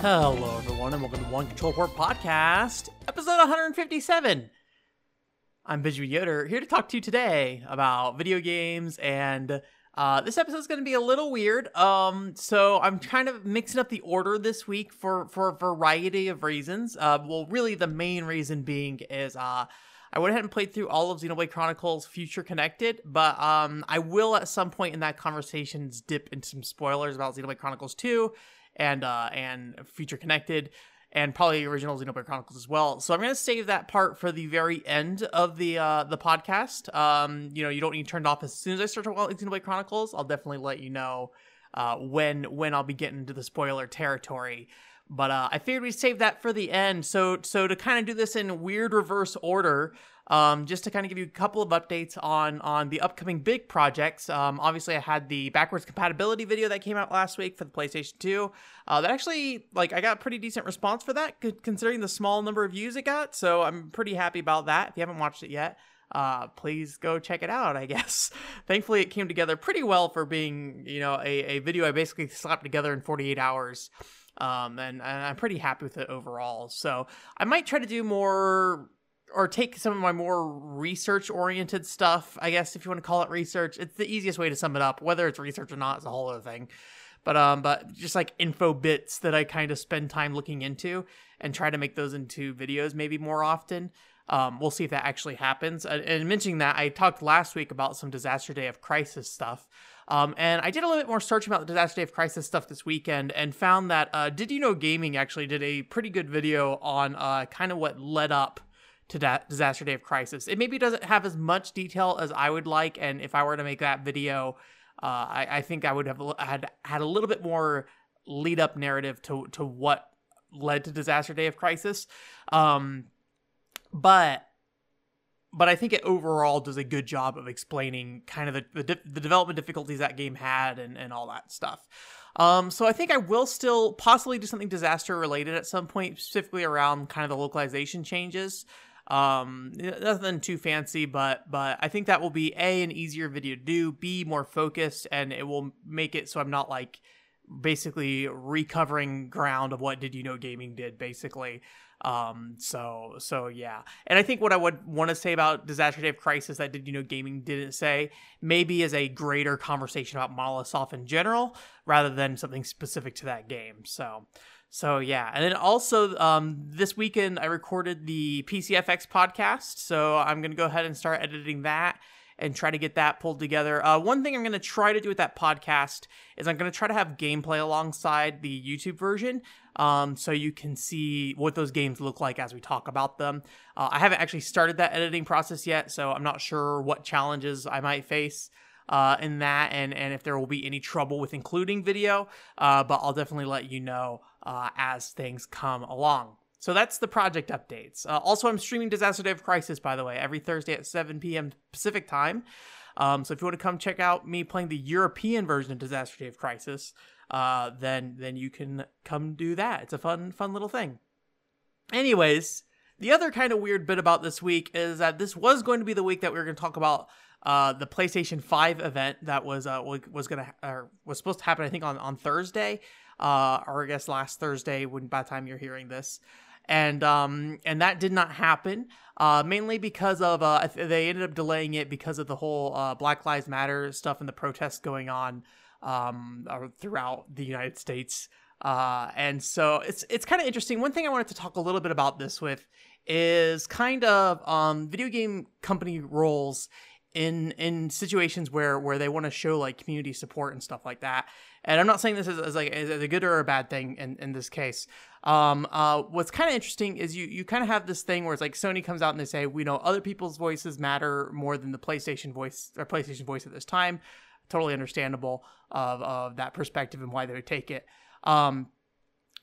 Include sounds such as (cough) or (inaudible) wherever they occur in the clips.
Hello, everyone, and welcome to One Control Port Podcast, episode 157. I'm Benjamin Yoder, here to talk to you today about video games, and uh, this episode is going to be a little weird. Um, so I'm kind of mixing up the order this week for for a variety of reasons. Uh, well, really, the main reason being is uh, I went ahead and played through all of Xenoblade Chronicles Future Connected, but um, I will at some point in that conversation dip into some spoilers about Xenoblade Chronicles 2 and uh, and Future Connected, and probably original Xenoblade Chronicles as well. So I'm gonna save that part for the very end of the uh, the podcast. Um, you know, you don't need to turn it off as soon as I start talking about Xenoblade Chronicles. I'll definitely let you know uh, when when I'll be getting into the spoiler territory. But uh, I figured we'd save that for the end. So so to kind of do this in weird reverse order, um, just to kind of give you a couple of updates on on the upcoming big projects. Um, obviously, I had the backwards compatibility video that came out last week for the PlayStation 2. Uh, that actually, like, I got a pretty decent response for that, considering the small number of views it got. So I'm pretty happy about that. If you haven't watched it yet, uh, please go check it out, I (laughs) guess. Thankfully, it came together pretty well for being, you know, a, a video I basically slapped together in 48 hours. Um, and, and I'm pretty happy with it overall. So I might try to do more or take some of my more research oriented stuff, I guess if you want to call it research. It's the easiest way to sum it up. Whether it's research or not is a whole other thing. But um but just like info bits that I kind of spend time looking into and try to make those into videos maybe more often. Um, we'll see if that actually happens. And, and mentioning that, I talked last week about some Disaster Day of Crisis stuff. Um, and I did a little bit more searching about the Disaster Day of Crisis stuff this weekend and found that uh, Did You Know Gaming actually did a pretty good video on uh, kind of what led up to that Disaster Day of Crisis. It maybe doesn't have as much detail as I would like, and if I were to make that video, uh, I, I, think I would have had had a little bit more lead up narrative to to what led to Disaster Day of Crisis. Um, but but I think it overall does a good job of explaining kind of the, the, the, development difficulties that game had and, and all that stuff. Um, so I think I will still possibly do something disaster related at some point, specifically around kind of the localization changes. Um, nothing too fancy, but but I think that will be a an easier video to do, b more focused, and it will make it so I'm not like basically recovering ground of what did you know gaming did basically. Um so so yeah. And i think what i would want to say about disaster day of crisis that did you know gaming didn't say maybe is a greater conversation about monolith soft in general rather than something specific to that game. So so yeah, and then also um, this weekend I recorded the PCFX podcast, so I'm gonna go ahead and start editing that and try to get that pulled together. Uh, one thing I'm gonna try to do with that podcast is I'm gonna try to have gameplay alongside the YouTube version, um, so you can see what those games look like as we talk about them. Uh, I haven't actually started that editing process yet, so I'm not sure what challenges I might face uh, in that and, and if there will be any trouble with including video, uh, but I'll definitely let you know uh, as things come along. So that's the project updates. Uh, also, I'm streaming Disaster Day of Crisis, by the way, every Thursday at 7 p.m. Pacific time. Um, so if you want to come check out me playing the European version of Disaster Day of Crisis, uh, then then you can come do that. It's a fun fun little thing. Anyways, the other kind of weird bit about this week is that this was going to be the week that we were going to talk about uh, the PlayStation 5 event that was uh, was gonna or was supposed to happen I think on on Thursday, uh, or I guess last Thursday when by the time you're hearing this, and um and that did not happen. Uh, mainly because of uh, they ended up delaying it because of the whole uh, Black Lives Matter stuff and the protests going on um throughout the United States. Uh, and so it's it's kind of interesting. One thing I wanted to talk a little bit about this with is kind of um, video game company roles in in situations where where they want to show like community support and stuff like that. And i'm not saying this as like a good or a bad thing in, in this case. Um uh what's kind of interesting is you you kind of have this thing where it's like sony comes out and they say we know other people's voices matter more than the playstation voice or playstation voice at this time. Totally understandable of of that perspective and why they would take it. Um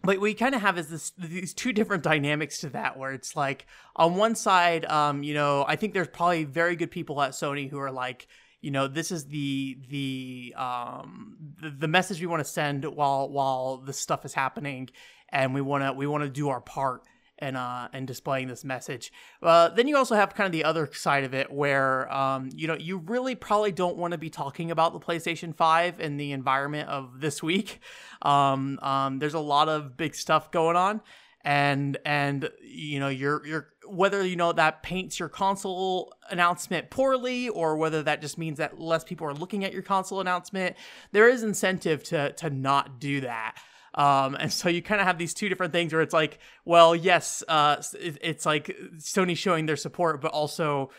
but we kind of have is this these two different dynamics to that where it's like on one side um you know i think there's probably very good people at sony who are like you know this is the the um the, the message we want to send while while this stuff is happening and we want to we want to do our part and uh and displaying this message. Uh, then you also have kind of the other side of it where um you know you really probably don't want to be talking about the PlayStation 5 in the environment of this week. Um um there's a lot of big stuff going on and and you know you're you're whether you know that paints your console announcement poorly or whether that just means that less people are looking at your console announcement there is incentive to to not do that um, and so you kind of have these two different things where it's like, well, yes, uh, it, it's like Sony showing their support, but also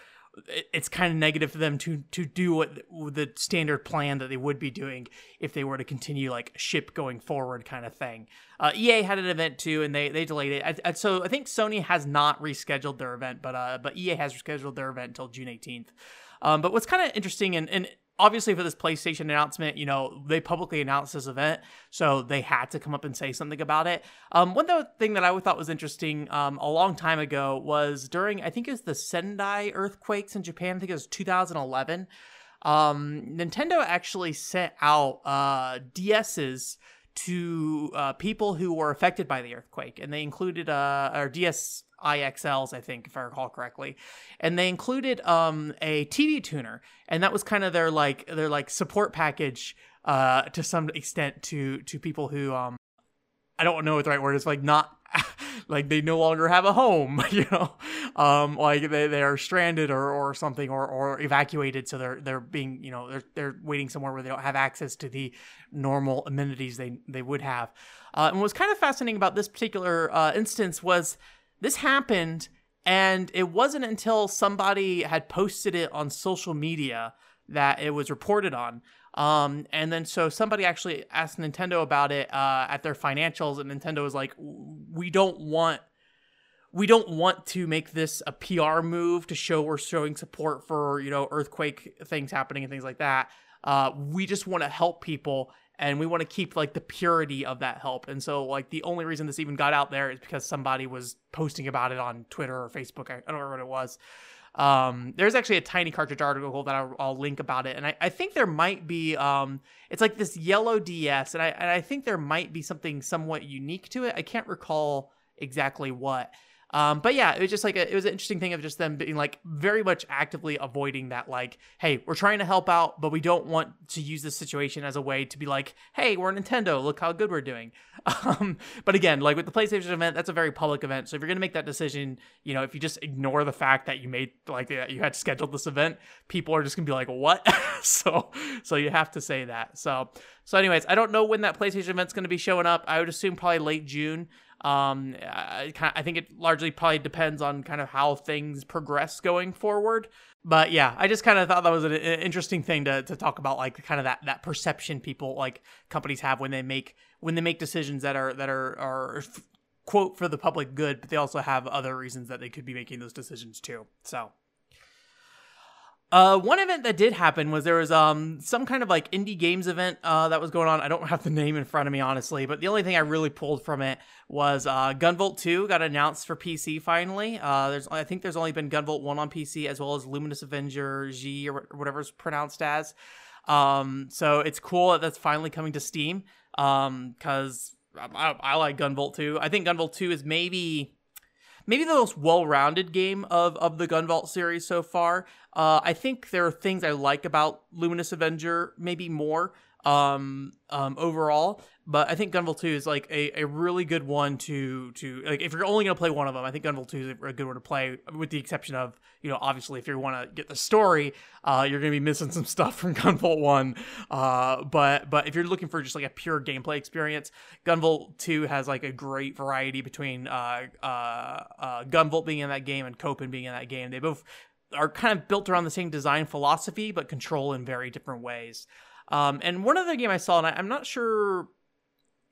it's kind of negative for them to to do what the standard plan that they would be doing if they were to continue like ship going forward kind of thing. Uh, EA had an event too, and they they delayed it. So I think Sony has not rescheduled their event, but uh, but EA has rescheduled their event until June 18th. Um, but what's kind of interesting and, and obviously for this PlayStation announcement, you know, they publicly announced this event, so they had to come up and say something about it. Um, one thing that I thought was interesting um, a long time ago was during, I think it was the Sendai earthquakes in Japan, I think it was 2011. Um, Nintendo actually sent out uh, DSs to uh, people who were affected by the earthquake, and they included uh, or DS IXLs, I think, if I recall correctly, and they included um, a TV tuner, and that was kind of their like their like support package uh, to some extent to to people who um, I don't know what the right word is, like not (laughs) like they no longer have a home, (laughs) you know, um, like they, they are stranded or, or something or, or evacuated, so they're they're being you know they're they're waiting somewhere where they don't have access to the normal amenities they they would have. Uh, and what's kind of fascinating about this particular uh, instance was this happened, and it wasn't until somebody had posted it on social media that it was reported on. Um, and then so somebody actually asked Nintendo about it uh, at their financials, and Nintendo was like, "We don't want." We don't want to make this a PR move to show we're showing support for you know earthquake things happening and things like that. Uh, we just want to help people and we want to keep like the purity of that help. And so like the only reason this even got out there is because somebody was posting about it on Twitter or Facebook. I, I don't remember what it was. Um, there's actually a tiny cartridge article that I'll, I'll link about it, and I, I think there might be um, it's like this yellow DS, and I and I think there might be something somewhat unique to it. I can't recall exactly what. Um, but yeah, it was just like a, it was an interesting thing of just them being like very much actively avoiding that like, hey, we're trying to help out, but we don't want to use this situation as a way to be like, hey, we're Nintendo, look how good we're doing. (laughs) Um, but again, like with the PlayStation event, that's a very public event, so if you're gonna make that decision, you know, if you just ignore the fact that you made like that you had scheduled this event, people are just gonna be like, what? (laughs) so so you have to say that. So so anyways, I don't know when that PlayStation event's gonna be showing up. I would assume probably late June. Um, I, I think it largely probably depends on kind of how things progress going forward. But yeah, I just kind of thought that was an, interesting thing to, to talk about, like kind of that that perception people like companies have when they make when they make decisions that are that are are quote for the public good, but they also have other reasons that they could be making those decisions too. So uh, one event that did happen was there was um some kind of like indie games event uh, that was going on. I don't have the (laughs) name in front of me honestly, but the only thing I really pulled from it was uh, Gunvolt 2 got announced for PC finally. Uh, there's I think there's only been Gunvolt 1 on PC as well as Luminous Avenger G or whatever it's pronounced as. Um, so it's cool that that's finally coming to Steam. Um, because I, I like Gunvolt 2. I think Gunvolt 2 is maybe maybe the most well-rounded game of of the Gunvolt series so far. Uh, I think there are things I like about Luminous Avenger maybe more um, um, overall, but I think Gunvolt 2 is like a, a really good one to to like if you're only gonna play one of them, I think Gunvolt 2 is a good one to play, with the exception of you know obviously if you want to get the story, uh, you're gonna be missing some stuff from (laughs) Gunvolt 1. Uh, but but if you're looking for just like a pure gameplay experience, Gunvolt 2 has like a great variety between uh, uh, uh, Gunvolt being in that game and Copen being in that game. They both are kind of built around the same design philosophy, but control in very different ways. Um, and one other game I saw, and I, am not sure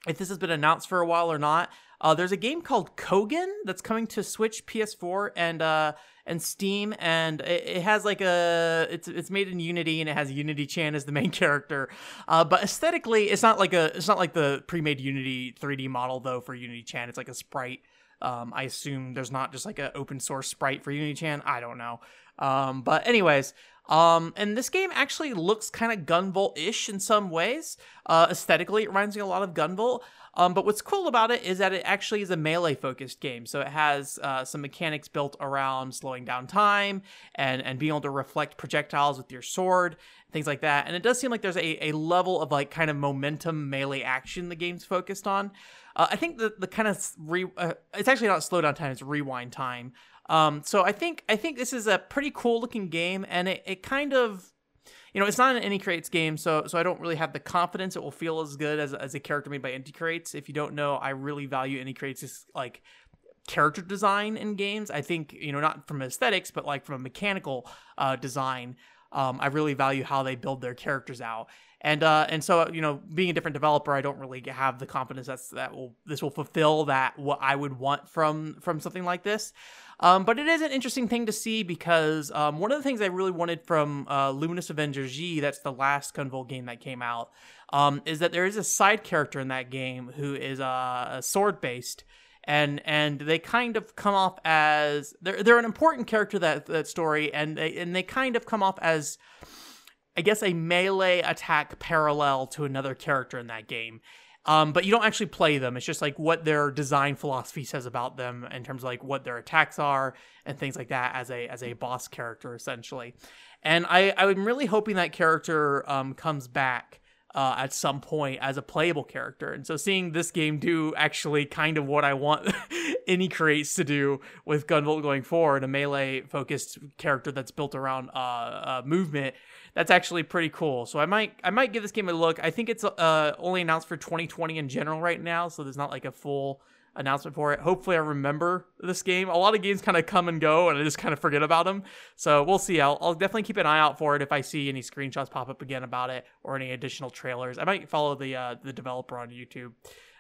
if this has been announced for a while or not. Uh, there's a game called Kogan that's coming to Switch, PS4, and uh, and Steam, and it, it, has like a it's it's made in Unity, and it has Unity Chan as the main (laughs) character. Uh, but aesthetically, it's not like a it's not like the pre-made Unity 3D model though for Unity Chan. It's like a sprite. Um, I assume there's not just like an open source sprite for Unity Chan. I don't know. Um, but anyways, Um, and this game actually looks kind of Gunvolt-ish in some ways. Uh, aesthetically, it reminds me a lot of Gunvolt. Um, but what's cool about it is that it actually is a melee focused game. So it has uh, some mechanics built around slowing down time and, and being able to reflect projectiles with your sword, things like that. And it does seem like there's a, a level of like kind of momentum melee action the game's focused on. Uh, I think the, the kind of re, uh, it's actually not slow down time, it's rewind time. Um, so I think I think this is a pretty cool looking game, and it, it kind of you know, it's not an Inti Creates game, so so I don't really have the confidence it will feel as good as, as a character made by Inti Creates. If you don't know, I really value Inti Creates' like character design in games. I think you know not from aesthetics, but like from a mechanical uh, design. Um, I really value how they build their characters out. And uh, and so you know, being a different developer, I don't really have the confidence that's that will this will fulfill that what I would want from from something like this. Um, but it is an interesting thing to see because um, one of the things I really wanted from uh, Luminous Avengers G, that's the last Gunvolt game that came out, um, is that there is a side character in that game who is uh, sword based. And and they kind of come off as they're they're an important character that that story and they and they kind of come off as I guess a melee attack parallel to another character in that game. Um, but you don't actually play them. It's just like what their design philosophy says about them in terms of like what their attacks are and things like that as a as a boss character essentially. And I I'm really hoping that character um, comes back uh, at some point as a playable character. And so seeing this game do actually kind of what I want (laughs) Inti Creates to do with Gunvolt going forward, a melee focused character that's built around uh, uh, movement that's actually pretty cool. So I might I might give this game a look. I think it's uh, only announced for 2020 in general right now, so there's not like a full announcement for it. Hopefully, I remember this game. A lot of games kind of come and go, and I just kind of forget about them. So we'll see. I'll, I'll definitely keep an eye out for it if I see any screenshots pop up again about it or any additional trailers. I might follow the uh, the developer on YouTube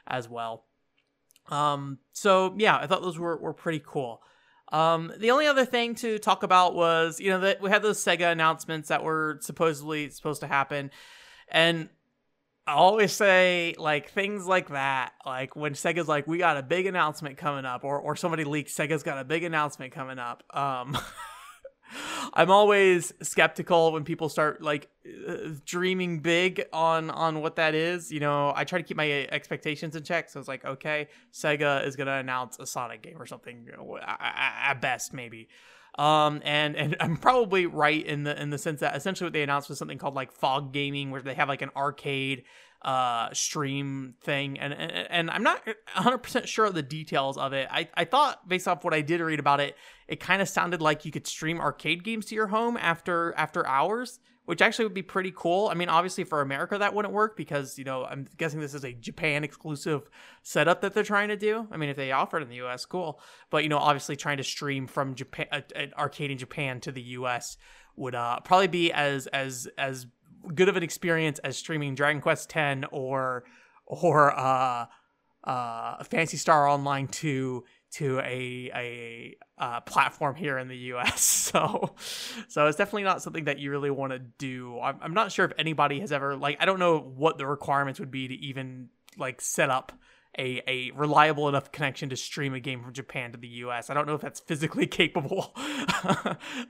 as well. Um, so yeah, I thought those were were pretty cool. Um, the only other thing to talk about was, you know, that we had those Sega announcements that were supposedly supposed to happen. And I always say like things like that, like when Sega's like, we got a big announcement coming up, or or somebody leaks Sega's got a big announcement coming up. Um (laughs) I'm always skeptical when people start like uh, dreaming big on on what that is. You know, I try to keep my expectations in check. So it's like, okay, Sega is gonna announce a Sonic game or something at best, maybe. Um, and and (laughs) I'm probably right in the in the sense that essentially what they announced was something called like fog gaming, where they have like an arcade uh stream thing and and, and I'm not 100% sure of the details of it. I I thought based off what I did read about it, it kind of sounded like you could stream arcade games to your home after after hours, which actually would be pretty cool. I mean, obviously for America that wouldn't work because, you know, I'm guessing this is a Japan exclusive setup that they're trying to do. I mean, if they offer it in the US, cool. But, you know, obviously trying to stream from Japan an arcade in Japan to the US would uh, probably be as as as good of an experience as streaming Dragon Quest X or or uh, uh, Phantasy Star Online 2 to a a uh, platform here in the U.S. (laughs) So so it's definitely not something that you really want to do. I'm, I'm not sure if anybody has ever like I don't know what the requirements would be to even like set up a, a reliable enough connection to stream a game from Japan to the US. I don't know if that's physically (laughs) capable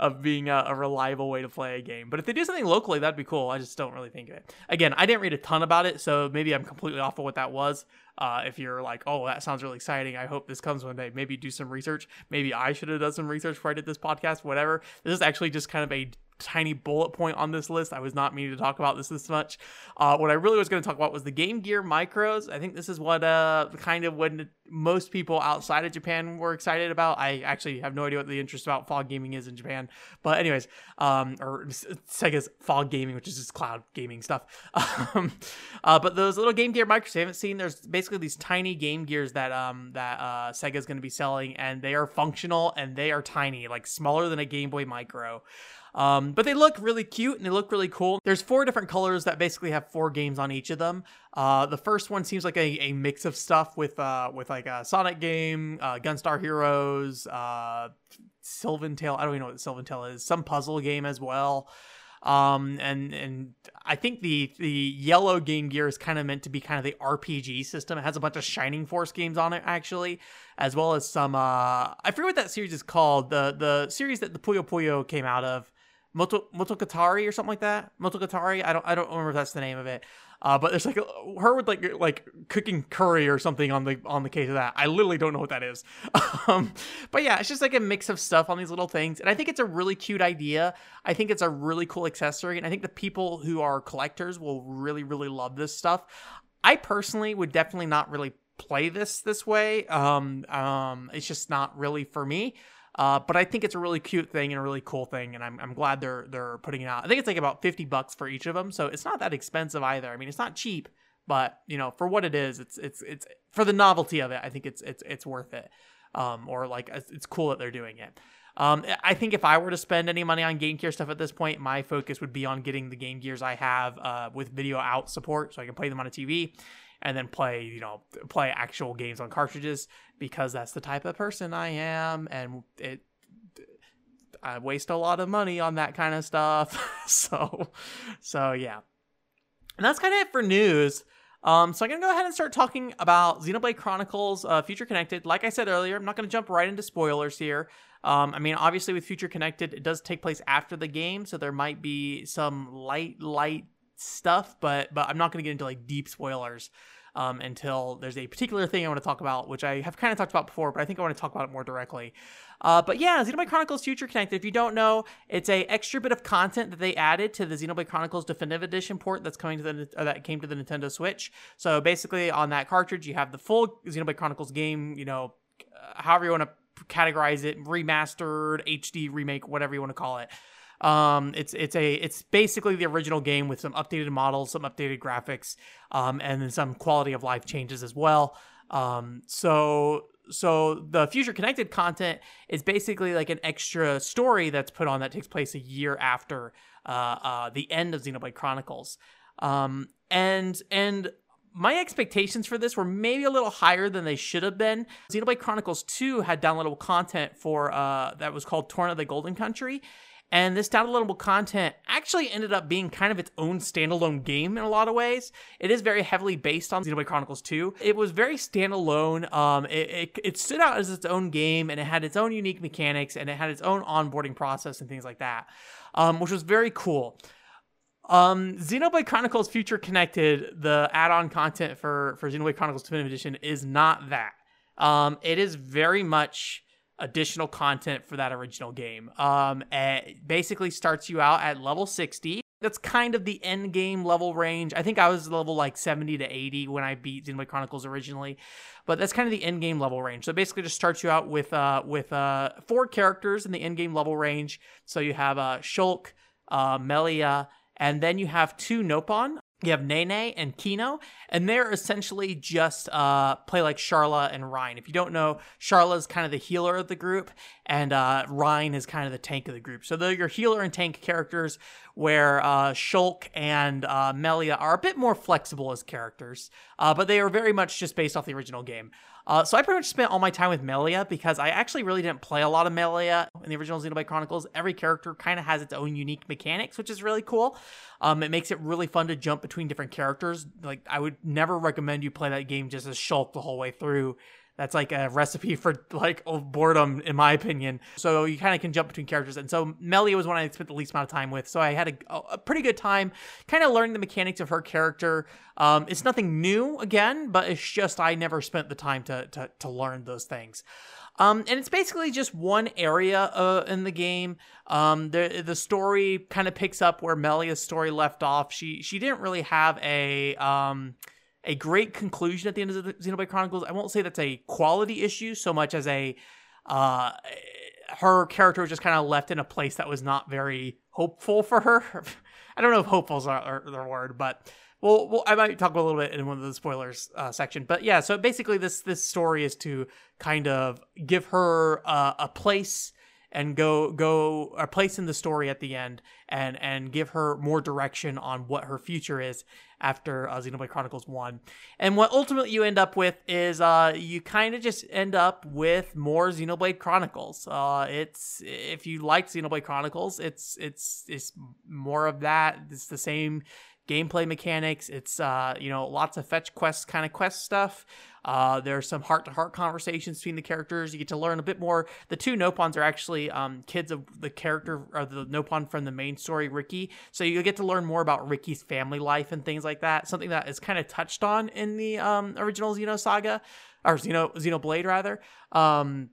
of being a, a, reliable way to play a game. But if they do something locally, that'd be cool. I just don't really think of it. Again, I didn't read a ton about it, so maybe I'm completely off of what that was. Uh, if you're like, oh, that sounds really exciting, I hope this comes one day. Maybe do some research. Maybe I should have done some research before I did this podcast, whatever. This is actually just kind of a tiny bullet point on this list. I was not meaning to talk about this this much. Uh, what I really was going to talk about was the Game Gear micros. I think this is what uh, kind of when most people outside of Japan were excited about. I actually have no idea what the interest about fog gaming is in Japan, but anyways, um, or Sega's fog gaming, which is just cloud gaming stuff. (laughs) Um, uh, but those little Game Gear micros, you haven't seen. There's basically these tiny Game Gears that um that uh, Sega's going to be selling, and they are functional and they are tiny, like smaller than a Game Boy Micro. Um, but they look really cute and they look really cool. There's four different colors that basically have four games on each of them. Uh, the first one seems like a, a mix of stuff with uh, with like a Sonic game, uh, Gunstar Heroes, uh, Sylvan Tale. I don't even know what Sylvan Tale is. Some puzzle game as well. Um, and and I think the the yellow Game Gear is kind of meant to be kind of the RPG system. It has a bunch of Shining Force games on it actually, as well as some uh I forget what that series is called. The the series that the Puyo Puyo came out of Moto Motogatari or something like that. Motogatari. I don't I don't remember if that's the name of it. Uh, but there's like a, her with like like cooking curry or something on the on the case of that. I literally don't know what that is. (laughs) um, but yeah, it's just like a mix of stuff on these little things, and I think it's a really cute idea. I think it's a really cool accessory, and I think the people who are collectors will really really love this stuff. I personally would definitely not really play this this way. Um, um, it's just not really for me. Uh, but I think it's a really cute thing and a really cool thing, and I'm, I'm glad they're they're putting it out. I think it's like about fifty bucks for each of them, so it's not that expensive either. I mean, it's not cheap, but you know, for what it is, it's it's it's for the novelty of it. I think it's it's it's worth it. Um, or like it's cool that they're doing it. Um, I think if I were to spend any money on Game Gear stuff at this point, my focus would be on getting the Game Gears I have uh, with video out support, so I can play them on a TV and then play, you know, play actual games on cartridges because that's the type of person I am, and it I waste a lot of money on that kind of stuff. (laughs) so, so yeah, and that's kind of it for news. Um, so I'm gonna go ahead and start talking about Xenoblade Chronicles uh, Future Connected. Like I said earlier, I'm not gonna jump right into spoilers here. Um, I mean, obviously with Future Connected, it does take place after the game, so there might be some light, light stuff, but but I'm not gonna get into like deep spoilers um, until there's a particular thing I want to talk about, which I have kind of talked about before, but I think I want to talk about it more directly. Uh, but yeah, Xenoblade Chronicles Future Connected. If you don't know, it's a extra bit of content that they added to the Xenoblade Chronicles Definitive Edition port that's coming to the that came to the Nintendo Switch. So basically, on that cartridge, you have the full Xenoblade Chronicles game. You know, however you want to categorize it, remastered, HD remake, whatever you want to call it. Um, it's it's a it's basically the original game with some updated models, some updated graphics, um, and then some quality of life changes as well. Um, so so the future connected content is basically like an extra story that's put on that takes place a year after uh, uh, the end of Xenoblade Chronicles. Um, and and my expectations for this were maybe a little higher than they should have been. Xenoblade Chronicles 2 had downloadable content for uh, that was called Torna the Golden Country, and this downloadable content actually ended up being kind of its own standalone game in a lot of ways. It is very heavily based on Xenoblade Chronicles 2. It was very standalone. Um, it, it, it stood out as its own game and it had its own unique mechanics and it had its own onboarding process and things like that, um, which was very cool. Um, Xenoblade Chronicles Future Connected, the add-on content for for Xenoblade Chronicles Definitive Edition, is not that. Um, it is very much additional content for that original game. Um, basically starts you out at level 60. That's kind of the end game level range. I think I was level like 70 to 80 when I beat Xenoblade Chronicles originally, but that's kind of the end game level range. So basically, just starts you out with uh with uh four characters in the end game level range. So you have uh Shulk, uh Melia, and then you have two Nopon you have Nene and Kino, and they're essentially just uh, play like Sharla and Reyn. If you don't know, Sharla is kind of the healer of the group, and uh, Reyn is kind of the tank of the group. So they're your healer and tank characters, where uh, Shulk and uh, Melia are a bit more flexible as characters, uh, but they are very much just based off the original game. Uh, so I pretty much spent all my time with Melia because I actually really didn't play a lot of Melia in the original Xenoblade Chronicles. Every character kind of has its own unique mechanics, which is really cool. Um, it makes it really fun to jump between different characters. Like I would never recommend you play that game just as Shulk the whole way through that's like a recipe for like boredom in my opinion so you kind of can jump between characters and so melia was one i spent the least amount of time with so i had a, a pretty good time kind of learning the mechanics of her character um, it's nothing new again but it's just i never spent the time to to, to learn those things um, and it's basically just one area uh, in the game. Um, the the story kind of picks up where Melia's story left off. She she didn't really have a um, a great conclusion at the end of the Xenoblade Chronicles. I won't say that's a quality issue so much as a uh, her character was just kind of left in a place that was not very hopeful for her. (laughs) I don't know if hopeful is the word, but well, well, I might talk a little bit in one of the spoilers uh, section. But yeah, so basically, this this story is to kind of give her uh, a place and go go a place in the story at the end and and give her more direction on what her future is after uh, Xenoblade Chronicles 1. And what ultimately you end up with is uh, you kind of just end up with more Xenoblade Chronicles. Uh, it's if you like Xenoblade Chronicles, it's it's it's more of that. It's the same gameplay mechanics. It's uh, you know lots of fetch quest kind of quest stuff. Uh, there's some heart to heart conversations between the characters. You get to learn a bit more. The two Nopons are actually um, kids of the character or the Nopon from the main story, Riki. So you get to learn more about Riki's family life and things like that. Something that is kind of touched on in the um, original Xenosaga or Xeno Xenoblade rather. Um,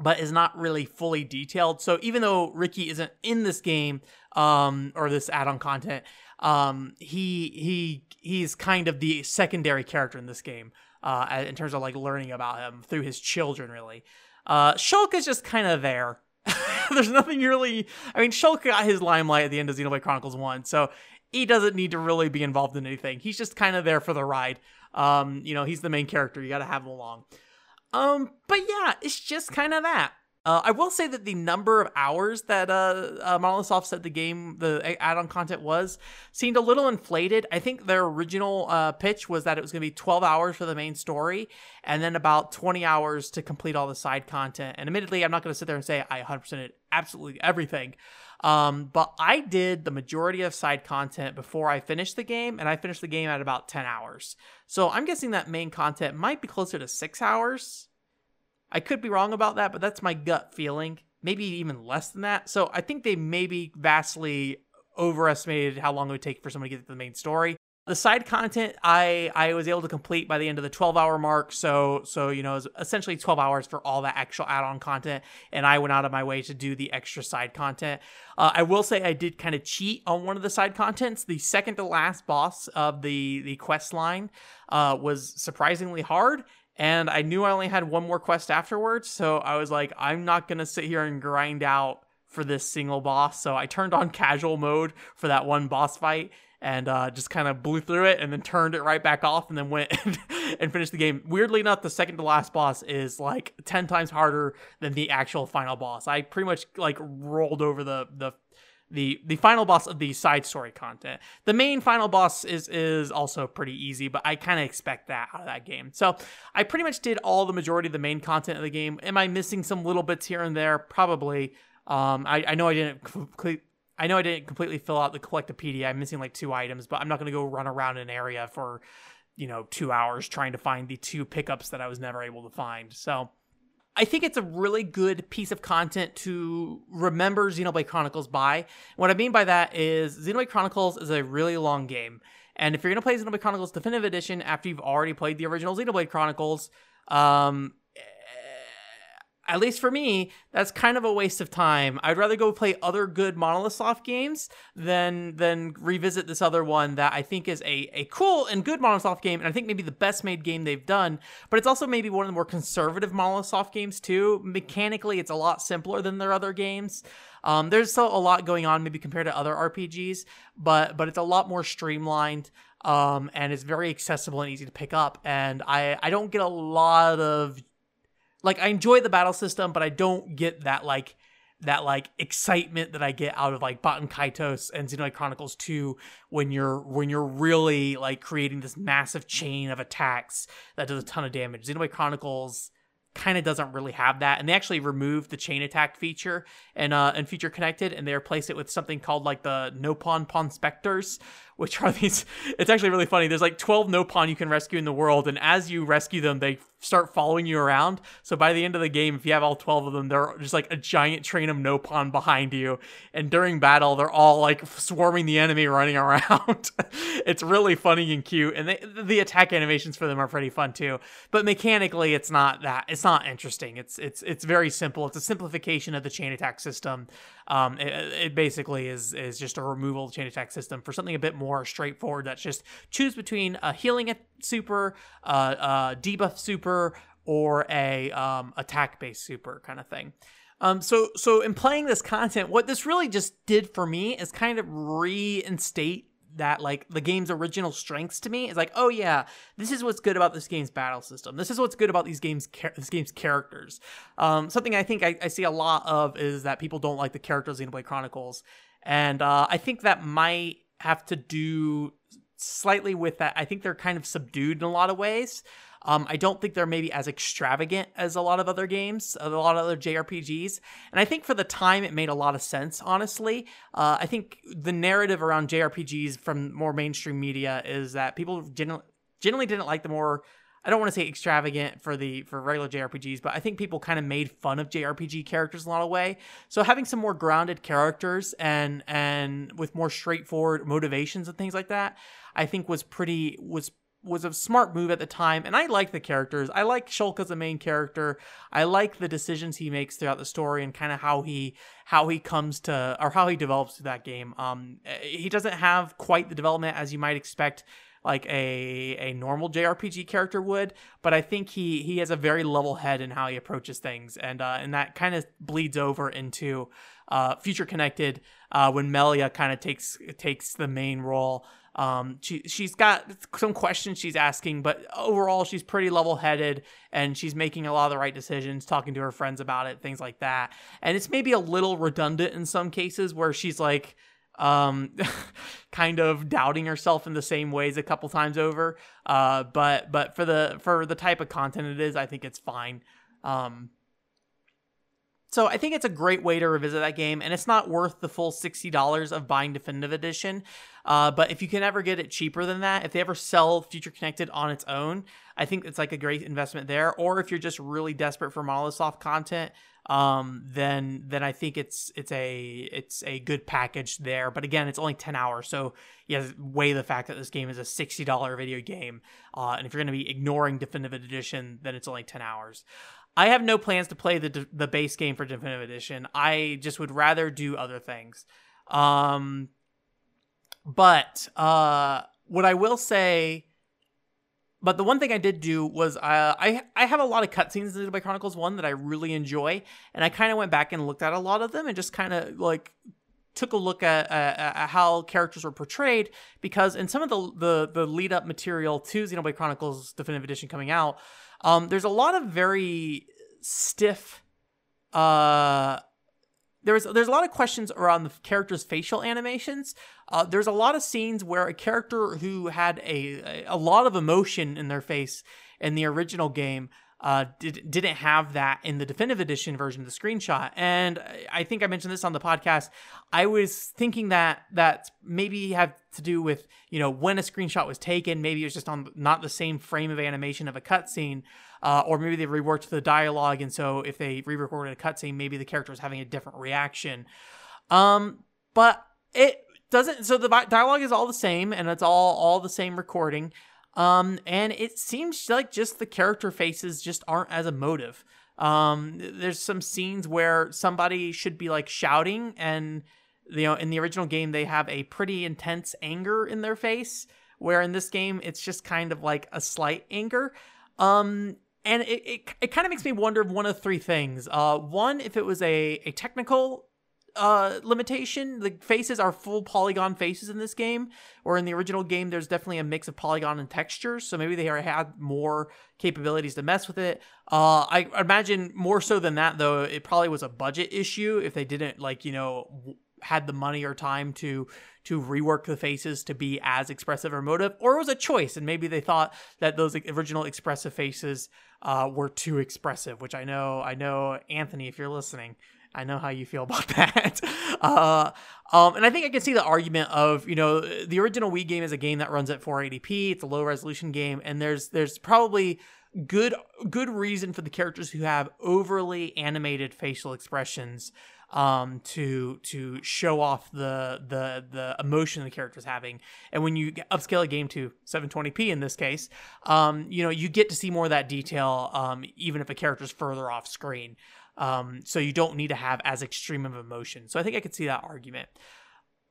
but is not really fully detailed. So even though Riki isn't in this game um, or this add-on content, um, he he he's kind of the secondary character in this game uh, in terms of like learning about him through his children. Really, uh, Shulk is just kind of there. (laughs) There's nothing really. I mean, Shulk got his limelight at the end of Xenoblade Chronicles One, so he doesn't need to really be involved in anything. He's just kind of there for the ride. Um, you know, he's the main character. You got to have him along. Um, but yeah, it's just kind of that. Uh, I will say that the number of hours that uh, uh, said the game, the add-on content was, seemed a little inflated. I think their original uh, pitch was that it was going to be 12 hours for the main story, and then about 20 hours to complete all the side content. And admittedly, I'm not going to sit there and say I 100% absolutely everything. Um, but I did the majority of side content before I finished the game, and I finished the game at about 10 hours. So I'm guessing that main content might be closer to six hours. I could be wrong about that, but that's my gut feeling. Maybe even less than that. So I think they maybe vastly overestimated how long it would take for someone to get to the main story the side content I I was able to complete by the end of the 12 hour mark. So so you know, it essentially 12 hours for all that actual add on content, and I went out of my way to do the extra side content. Uh, I will say I did kind of cheat on one of the side contents. The second to last boss of the the quest line uh, was surprisingly hard. And I knew I only had one more quest afterwards, so I was like, I'm not gonna sit here and grind out for this single boss. So I turned on casual mode for that one boss fight and uh, just kind of blew through it and then turned it right back off and then went (laughs) and, finished the game. Weirdly enough, the second to last boss is like 10 times harder than the actual final boss. I pretty much like rolled over the the the the final boss of the side story content. The main final boss is is also pretty easy, but I kind of expect that out of that game. So I pretty much did all the majority of the main content of the game. Am I missing some little bits here and there? Probably. Um, I, I know I didn't I know I didn't completely fill out the Collectopaedia. I'm missing like two items, but I'm not going to go run around an area for, you know, two hours trying to find the two pickups that I was never able to find. So I think it's a really good piece of content to remember Xenoblade Chronicles by. What I mean by that is Xenoblade Chronicles is a really long game. And if you're going to play Xenoblade Chronicles Definitive Edition after you've already played the original Xenoblade Chronicles, um, at least for me, that's kind of a waste of time. I'd rather go play other good Monolith Soft games than than revisit this other one that I think is a, a cool and good Monolith Soft game, and I think maybe the best made game they've done. But it's also maybe one of the more conservative Monolith Soft games too. Mechanically, it's a lot simpler than their other games. Um, there's still a lot going on, maybe compared to other RPGs, but but it's a lot more streamlined. Um, and it's very accessible and easy to pick up. And I, I don't get a lot of like I enjoy the battle system, but I don't get that like that like excitement that I get out of like Baten Kaitos and Xenoblade Chronicles 2 when you're when you're really like creating this massive chain of attacks that does a ton of damage. Xenoblade Chronicles kind of doesn't really have that and they actually removed the chain attack feature and uh and Future Connected and they replaced it with something called like the Nopon pawn Ponspectors which are these (laughs) it's actually really funny there's like 12 Nopon you can rescue in the world and as you rescue them they start following you around. So by the end of the game, if you have all 12 of them, they're just like a giant train of Nopon behind you. And during battle, they're all like swarming the enemy running (laughs) around. it's really funny and cute. And they, the attack animations for them are pretty fun too. But mechanically, it's not that, it's not interesting. It's, it's, it's very simple. It's a simplification of the chain attack system. Um, it, it basically is, is just a removal of the chain attack system for something a bit more straightforward. That's just choose between a healing super, a debuff super, or a um, attack based super kind of thing. Um, so so in playing this content, what this really just did for me is kind of reinstate that like the game's original strengths to me. Is like oh yeah this is what's good about this game's battle system. This is what's good about these games char- this game's characters. Um, something i think I, I, see a lot of is that people don't like the characters in Xenoblade Chronicles. And uh, i think that might have to do slightly with that. I think they're kind of subdued in a lot of ways. Um, I don't think they're maybe as extravagant as a lot of other games, a lot of other JRPGs. And I think for the time, it made a lot of sense, honestly. Uh, I think the narrative around JRPGs from more mainstream media is that people generally, generally didn't like the more I don't want to say extravagant for the for regular JRPGs, but I think people kind of made fun of JRPG characters a lot of way. So having some more grounded characters and and with more straightforward motivations and things like that, I think was pretty was was a smart move at the time, and I like the characters. I like Shulk as a main character. I like the decisions he makes throughout the story and kind of how he how he comes to or how he develops through that game. Um, he doesn't have quite the development as you might expect like a a normal JRPG character would, but I think he he has a very level head in how he approaches things, and uh, and that kind of bleeds over into uh, Future Connected uh, when Melia kind of takes takes the main role. Um, she she's got some questions she's asking, but overall she's pretty level headed and she's making a lot of the right decisions, talking to her friends about it, things like that. And it's maybe a little redundant in some cases where she's like um, (laughs) kind of doubting herself in the same ways a couple times over. Uh, but but for the for the type of content it is, I think it's fine. Um, so I think it's a great way to revisit that game, and it's not worth the full sixty dollars of buying definitive edition. Uh, but if you can ever get it cheaper than that, if they ever sell Future Connected on its own, I think it's like a great investment there. Or if you're just really desperate for Monolith Soft content, um, then then I think it's it's a it's a good package there. But again, it's only ten hours, so you have weigh the fact that this game is a sixty dollar video game, uh, and if you're going to be ignoring definitive edition, then it's only ten hours. I have no plans to play the the base game for definitive edition. I just would rather do other things. Um, but uh, what I will say but the one thing I did do was uh, I I have a lot of cutscenes in Xenoblade Chronicles One that I really enjoy, and I kind of went back and looked at a lot of them and just kind of like took a look at, at, how characters were portrayed because in some of the the, the lead up material to Xenoblade Chronicles Definitive Edition coming out, um, there's a lot of very stiff uh there's there's a lot of questions around the character's facial animations. Uh, there's a lot of scenes where a character who had a a lot of emotion in their face in the original game uh, did, didn't have that in the definitive edition version of the screenshot. And I think I mentioned this on the podcast. I was thinking that that maybe have to do with you know when a screenshot was taken. Maybe it was just on not the same frame of animation of a cutscene, uh, or maybe they reworked the dialogue, and so if they re-recorded a cutscene, maybe the character was having a different reaction. Um, but it doesn't. So the dialogue is all the same, and it's all all the same recording. Um, and it seems like just the character faces just aren't as emotive. Um, there's some scenes where somebody should be like shouting, and you know, in the original game, they have a pretty intense anger in their face. Where in this game, it's just kind of like a slight anger. Um, and it, it, it kind of makes me wonder of one of three things. Uh, one, if it was a, a technical uh, limitation. The faces are full polygon faces in this game, or in the original game, there's definitely a mix of polygon and textures. So maybe they had more capabilities to mess with it. Uh, I imagine more so than that, though, it probably was a budget issue if they didn't like you know had the money or time to to rework the faces to be as expressive or emotive, or it was a choice, and maybe they thought that those original expressive faces uh, were too expressive. Which I know, I know, Anthony, if you're listening, I know how you feel (laughs) about that. Uh, um, and I think I can see the argument of you know the original Wii game is a game that runs at 480p. It's a low resolution game, and there's there's probably good good reason for the characters who have overly animated facial expressions um, to to show off the the the emotion the character's having. And when you upscale a game to 720p in this case, um, you know you get to see more of that detail, um, even if a character's further off screen. Um, so you don't need to have as extreme of emotion. So I think I could see that argument.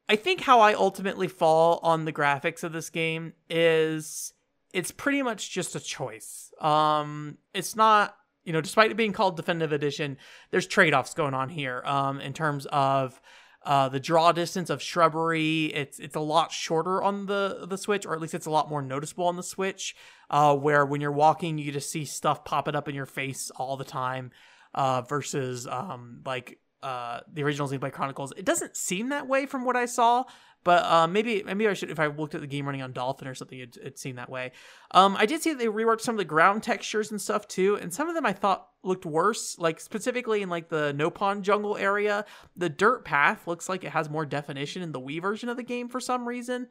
I think how I ultimately fall on the graphics of this game is it's pretty much just a choice. Um, it's not, you know, despite it being called Definitive Edition, there's trade offs going on here um, in terms of. Uh, the draw distance of shrubbery it's it's a lot shorter on the the switch or at least it's a lot more noticeable on the switch uh, where when you're walking you just see stuff popping up in your face all the time uh, versus um, like uh, the original Xenoblade Chronicles. It doesn't seem that way from what I saw, but uh, maybe maybe I should if I looked at the game running on Dolphin or something, it, it seemed that way. Um, I did see that they reworked some of the ground textures and stuff too, and some of them I thought looked worse. Like specifically in like the Nopon jungle area, the dirt path looks like it has more definition in the Wii version of the game for some reason.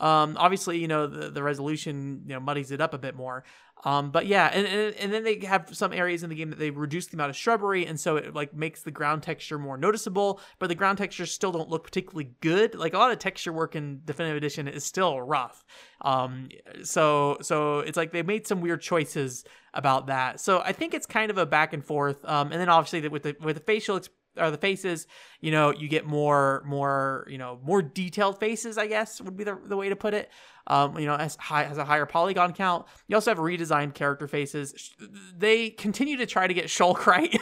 Um, obviously, you know the, the resolution you know muddies it up a bit more. Um, but yeah, and, and and then they have some areas in the game that they reduce the amount of shrubbery, and so it like makes the ground texture more noticeable. But the ground textures still don't look particularly good. Like a lot of texture work in Definitive Edition is still rough. Um, so so it's like they made some weird choices about that. So I think it's kind of a back and forth. Um, and then obviously with the with the facial or the faces, you know, you get more, more, you know, more detailed faces. I guess would be the, the way to put it. Um, you know, has high has a higher polygon count. You also have redesigned character faces. They continue to try to get Shulk (laughs) right.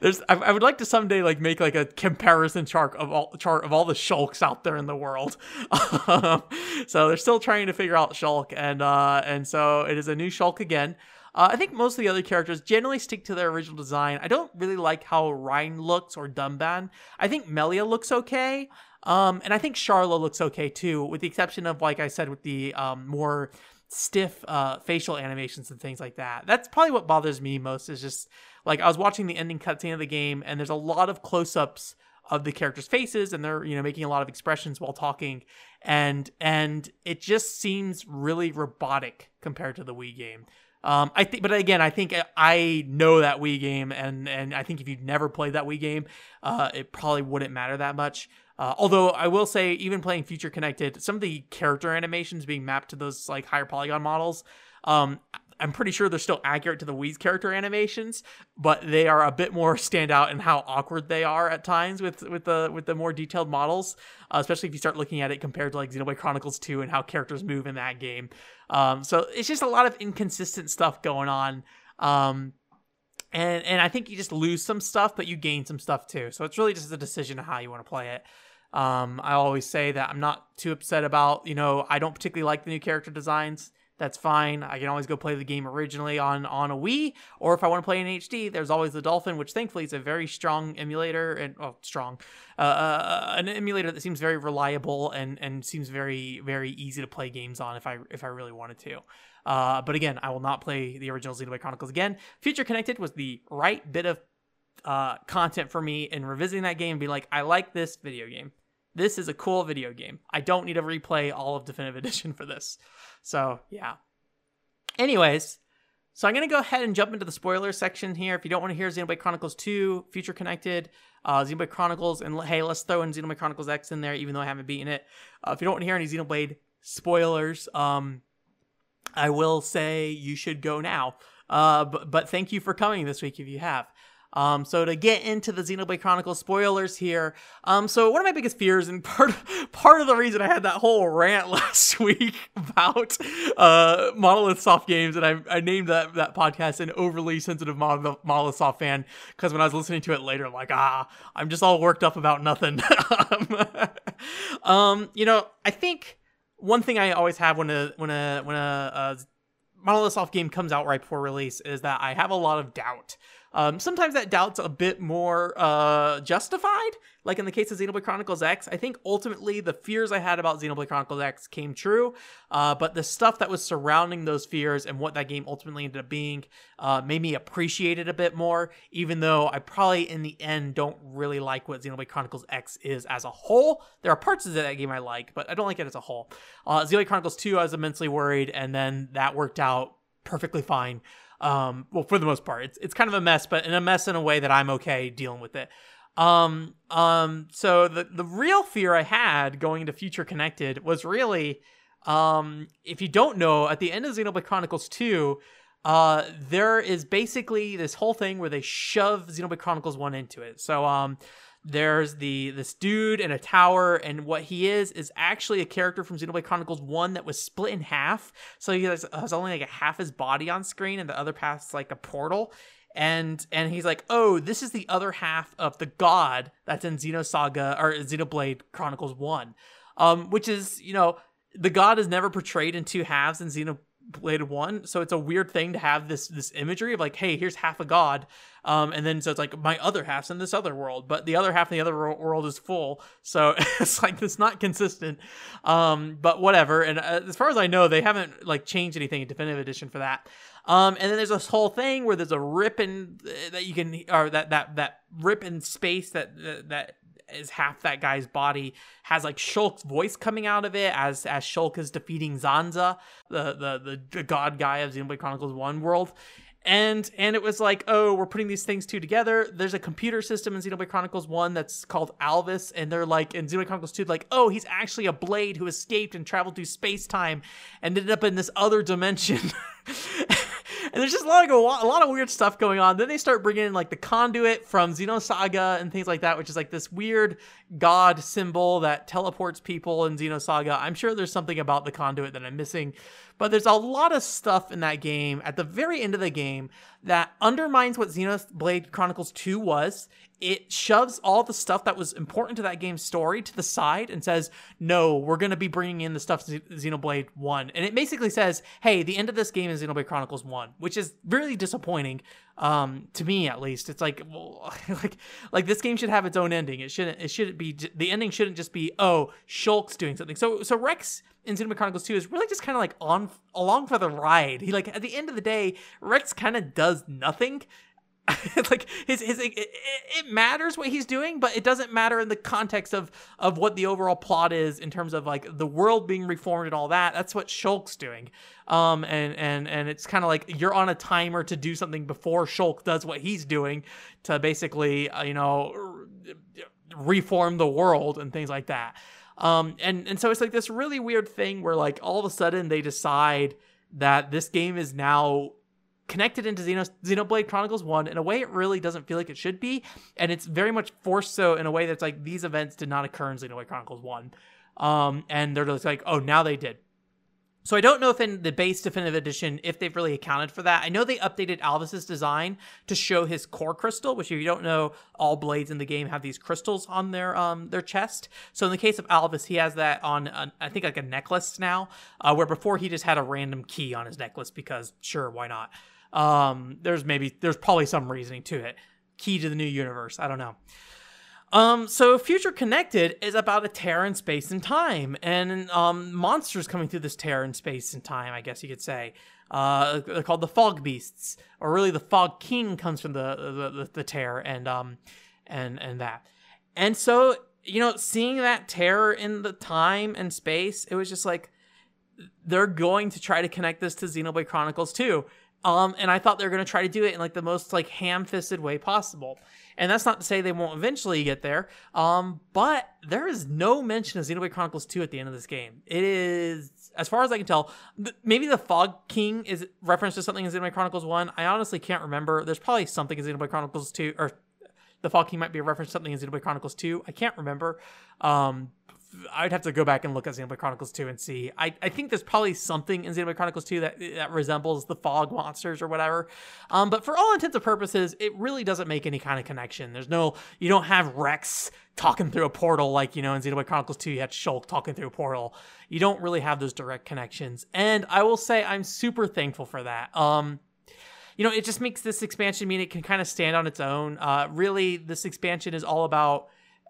There's, I, I, would like to someday like make like a comparison chart of all chart of all the Shulks out there in the world. (laughs) so they're still trying to figure out Shulk, and uh, and so it is a new Shulk again. Uh, I think most of the other characters generally stick to their original design. I don't really like how Reyn looks or Dunban. I think Melia looks okay. Um, and I think Sharla looks okay too, with the exception of, like I said, with the um, more stiff uh, facial animations and things like that. That's probably what bothers me most is just like I was watching the ending cutscene of the game and there's a lot of close ups of the characters' faces and they're you know making a lot of expressions while talking and and it just seems really robotic compared to the Wii game. Um, I think, but again, I think I know that Wii game, and and I think if you've never played that Wii game, uh, it probably wouldn't matter that much. Uh, although I will say, even playing Future Connected, some of the character animations being mapped to those like higher polygon models, um, I'm pretty sure they're still accurate to the Wii's character animations, but they are a bit more (laughs) standout in how awkward they are at times with with the with the more detailed models, uh, especially if you start looking at it compared to like Xenoblade Chronicles 2 and how characters move in that game. Um, so it's just a lot of inconsistent stuff going on. Um, and and I think you just lose some stuff, but you gain some stuff too. So it's really just a decision of how you want to play it. Um, I always say that I'm not too upset about, you know, I don't particularly like the new character designs that's fine. I can always go play the game originally on on a Wii, or if I want to play in HD, there's always the Dolphin, which thankfully is a very strong emulator and oh, strong, uh, uh, an emulator that seems very reliable and and seems very very easy to play games on if I if I really wanted to. Uh, but again, I will not play the original Xenoblade Chronicles again. Future Connected was the right bit of uh, content for me in revisiting that game and be like, I like this video game. This is a cool video game. I don't need to replay all of Definitive (laughs) Edition for this. So, yeah. Anyways, so I'm going to go ahead and jump into the spoiler section here. If you don't want to hear Xenoblade Chronicles 2, Future Connected, uh, Xenoblade Chronicles, and hey, let's throw in Xenoblade Chronicles X in there, even though I haven't beaten it. Uh, if you don't want to hear any Xenoblade spoilers, um, I will say you should go now. Uh, but, but thank you for coming this week if you have. Um, so to get into the Xenoblade Chronicles spoilers here, um, so one of my biggest fears and (laughs) part part of the reason I had that whole rant (laughs) last week about uh, Monolith Soft games, and I, I named that that podcast an overly sensitive Monolith Soft fan because when I was listening to it later, I'm like, ah, I'm just all worked up about nothing. (laughs) um, you know, I think one thing I always have when a when a when a, a Monolith Soft game comes out right before release is that I have a lot of doubt um, sometimes that doubt's a bit more uh, justified, like in the case of Xenoblade Chronicles X. I think ultimately the fears I had about Xenoblade Chronicles X came true, uh, but the stuff that was surrounding those fears and what that game ultimately ended up being uh, made me appreciate it a bit more, even though I probably in the end don't really like what Xenoblade Chronicles X is as a whole. There are parts of that game I like, but I don't like it as a whole. Uh, Xenoblade Chronicles 2, I was immensely worried, and then that worked out perfectly fine. Um, well, for the most part, it's it's kind of a mess, but in a mess in a way that I'm okay dealing with it. Um, um, so the the real fear I had going into Future Connected was really, um, if you don't know, at the end of Xenoblade Chronicles Two, uh, there is basically this whole thing where they shove Xenoblade Chronicles One into it. So, um, there's the this dude in a tower, and what he is is actually a character from Xenoblade Chronicles One that was split in half. So he has, has only like a half his body on screen, and the other is like a portal. And and he's like, oh, this is the other half of the god that's in Xenosaga or Xenoblade Chronicles One, um, which is you know the god is never portrayed in two halves in Xenoblade Xenoblade One. So it's a weird thing to have this this imagery of like, hey, here's half a god, um, and then so it's like my other half's in this other world, but the other half in the other world is full. So (laughs) it's like it's not consistent. Um, but whatever. And uh, as far as I know, they haven't like changed anything in Definitive Edition for that. Um, and then there's this whole thing where there's a rip in uh, that you can, or that that that rip in space that, that is half that guy's body has like Shulk's voice coming out of it as as Shulk is defeating Zanza, the the the god guy of Xenoblade Chronicles One world. And and it was like, oh, we're putting these things two together. There's a computer system in Xenoblade Chronicles 1 that's called Alvis, and they're like in Xenoblade Chronicles 2, like, oh, he's actually a blade who escaped and traveled through space time and ended up in this other dimension. (laughs) and there's just a lot of a lot of weird stuff going on. Then they start bringing in like the conduit from Xenosaga and things like that, which is like this weird god symbol that teleports people in Xenosaga. I'm sure there's something about the conduit that I'm missing, but there's a lot of stuff in that game at the very end of the game that undermines what Xenoblade Chronicles 2 was it shoves all the stuff that was important to that game's story to the side and says, no, we're going to be bringing in the stuff to Xenoblade 1. And it basically says, hey, the end of this game is Xenoblade Chronicles 1, which is really disappointing um, to me at least. It's like, well, (laughs) like, like this game should have its own ending. It shouldn't, it shouldn't be, the ending shouldn't just be, oh, Shulk's doing something. So, so Rex in Xenoblade Chronicles 2 is really just kind of like on, along for the ride. He like, at the end of the day, Rex kind of does nothing (laughs) like his his it, it, matters what he's doing, but it doesn't matter in the context of of what the overall plot is in terms of like the world being reformed and all that. That's what Shulk's doing. Um, and and and it's kind of like you're on a timer to do something before Shulk does what he's doing to basically uh, you know reform the world and things like that. Um, and and so it's like this really weird thing where like all of a sudden they decide that this game is now connected into Xeno, Xenoblade Chronicles 1 in a way it really doesn't feel like it should be. And it's very much forced so in a way that's like these events did not occur in Xenoblade Chronicles 1. Um, and they're just like, oh, now they did. So I don't know if in the base definitive edition if they've really accounted for that. I know they updated Alvis's design to show his core crystal, which if you don't know, all blades in the game have these crystals on their um their chest. So in the case of Alvis, he has that on I think like a necklace now, uh, where before he just had a random key on his necklace because sure, why not? Um, there's maybe there's probably some reasoning to it. Key to the new universe. I don't know. Um, so Future Connected is about a tear in space and time, and um, monsters coming through this tear in space and time. I guess you could say. Uh, they're called the Fog Beasts, or really the Fog King comes from the the, the, the tear and um and and that. And so you know, seeing that terror in the time and space, it was just like they're going to try to connect this to Xenoblade Chronicles 2. Um, and I thought they were going to try to do it in like the most like ham-fisted way possible. And that's not to say they won't eventually get there. Um, but there is no mention of Xenoblade Chronicles 2 at the end of this game. It is, as far as I can tell, th- maybe the Fog King is referenced to something in Xenoblade Chronicles 1. I honestly can't remember. There's probably something in Xenoblade Chronicles 2, or the Fog King might be a reference to something in Xenoblade Chronicles 2. I can't remember. Um, I'd have to go back and look at Xenoblade Chronicles 2 and see. I, I think there's probably something in Xenoblade Chronicles 2 that that resembles the fog monsters or whatever. Um, but for all intents and purposes, it really doesn't make any kind of connection. There's no, you don't have Rex talking through a portal like, you know, in Xenoblade Chronicles 2, you had Shulk talking through a portal. You don't really have those direct connections. And I will say I'm super thankful for that. Um, you know, it just makes this expansion mean it can kind of stand on its own. Uh, really, this expansion is all about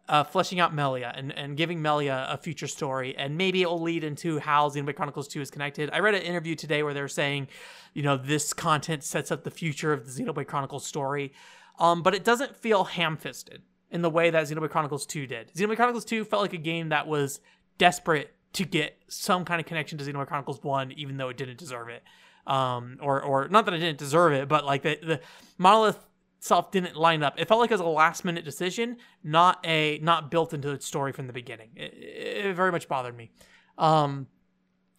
uh, fleshing out Melia and, and giving Melia a future story, and maybe it will lead into how Xenoblade Chronicles 2 is connected. I read an interview today where they're saying, you know, this content sets up the future of the Xenoblade Chronicles story, um, but it doesn't feel ham fisted in the way that Xenoblade Chronicles 2 did. Xenoblade Chronicles 2 felt like a game that was desperate to get some kind of connection to Xenoblade Chronicles 1, even though it didn't deserve it. Um, or, or not that it didn't deserve it, but like the, the Monolith itself didn't line up. It felt like it was a last minute decision, not a not built into the story from the beginning. It, it very much bothered me. Um,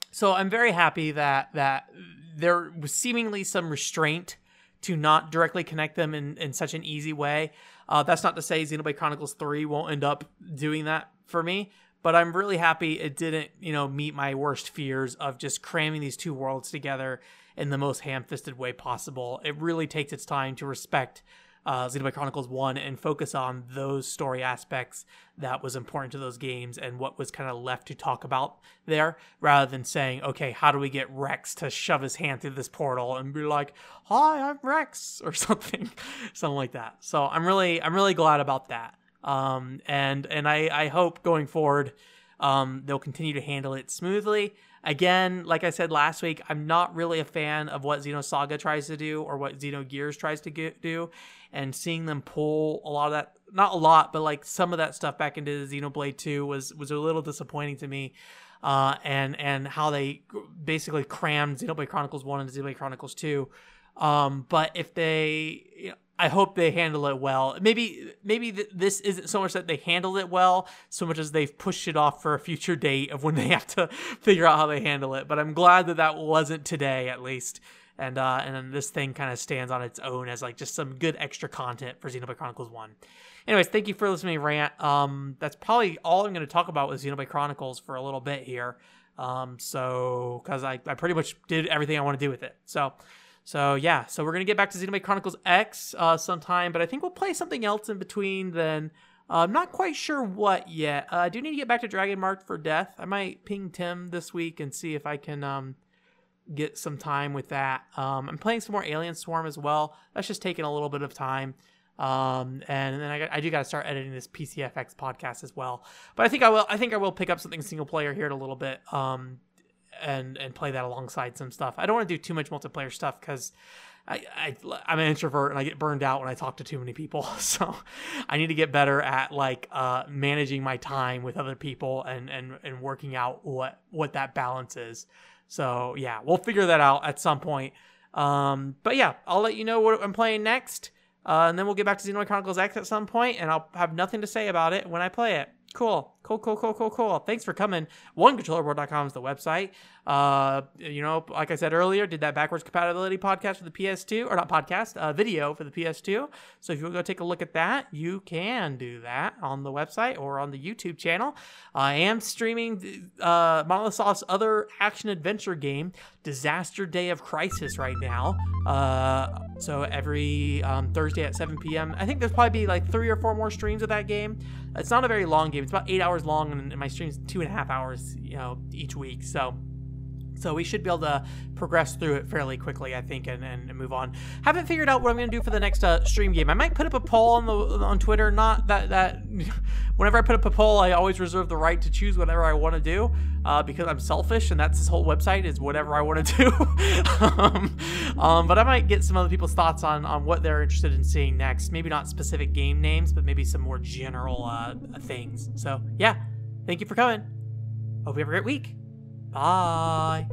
so I'm very happy that that there was seemingly some restraint to not directly connect them in, in such an easy way. Uh, that's not to say Xenoblade Chronicles 3 won't end up doing that for me, but I'm really happy it didn't, you know, meet my worst fears of just cramming these two worlds together in the most ham fisted way possible. It really takes its time to respect uh, Xenoblade Chronicles 1 and focus on those story aspects that was important to those games and what was kind of left to talk about there rather than saying, okay, how do we get Rex to shove his hand through this portal and be like, hi, I'm Rex (laughs) or something, something like that. So I'm really, I'm really glad about that. Um, and, and I, I hope going forward, um, they'll continue to handle it smoothly. Again, like I said last week, I'm not really a fan of what Xenosaga tries to do or what Xenogears tries to get, do. And seeing them pull a lot of that, not a lot, but like some of that stuff back into Xenoblade 2 was, was a little disappointing to me. Uh, and, and how they basically crammed Xenoblade Chronicles 1 and Xenoblade Chronicles 2. Um, but if they, you know, I hope they handle it well. Maybe maybe th- this isn't so much that they handled it well, so much as they've pushed it off for a future date of when they (laughs) have to figure out how they handle it. But I'm glad that that wasn't today, at least. And uh, and then this thing kind of stands on its own as like just some good extra content for Xenoblade Chronicles One. Anyways, thank you for listening, to rant. Um, that's probably all I'm going to talk about with Xenoblade Chronicles for a little bit here. Um, so because I I pretty much did everything I want to do with it. So. So yeah, so we're gonna get back to Xenoblade Chronicles X uh, sometime, but I think we'll play something else in between. Then uh, I'm not quite sure what yet. Uh, I do need to get back to Dragon Marked for Death. I might ping Tim this week and see if I can um, get some time with that. Um, I'm playing some more Alien Swarm as well. That's just taking a little bit of time. Um, and then I, I do got to start editing this PCFX podcast as well. But I think I will. I think I will pick up something single player here in a little bit. Um, and and play that alongside some stuff. I don't want to do too much multiplayer stuff because I, I I'm an introvert and I get burned out when I talk to too many people. (laughs) So I need to get better at like uh, managing my time with other people and and and working out what what that balance is. So yeah, we'll figure that out at some point. Um, but yeah, I'll let you know what I'm playing next. Uh, and then we'll get back to Xenoblade Chronicles X at some point, and I'll have nothing to say about it when I play it. Cool. Cool, cool, cool, cool, cool. Thanks for coming. OneControllerboard.com is the website. Uh, you know, like I said earlier, did that backwards compatibility podcast for the PS2, or not podcast, uh, video for the PS2. So if you want to go take a look at that, you can do that on the website or on the YouTube channel. I am streaming uh, Monolith Soft's other action adventure game, Disaster Day of Crisis, right now. Uh, so every um, Thursday at 7 p.m. I think there's probably be like three or four more streams of that game. It's not a very long game. It's about eight hours long, and my stream's two and a half hours, you know, each week. So so we should be able to progress through it fairly quickly, I think, and, and move on. Haven't figured out what I'm going to do for the next uh, stream game. I might put up a poll on the on Twitter. Not that that (laughs) whenever I put up a poll, I always reserve the right to choose whatever I want to do uh, because I'm selfish, and that's this whole website is whatever I want to (laughs) do. um, um, but I might get some other people's thoughts on on what they're interested in seeing next. Maybe not specific game names, but maybe some more general uh, things. So yeah, thank you for coming. Hope you have a great week. Bye.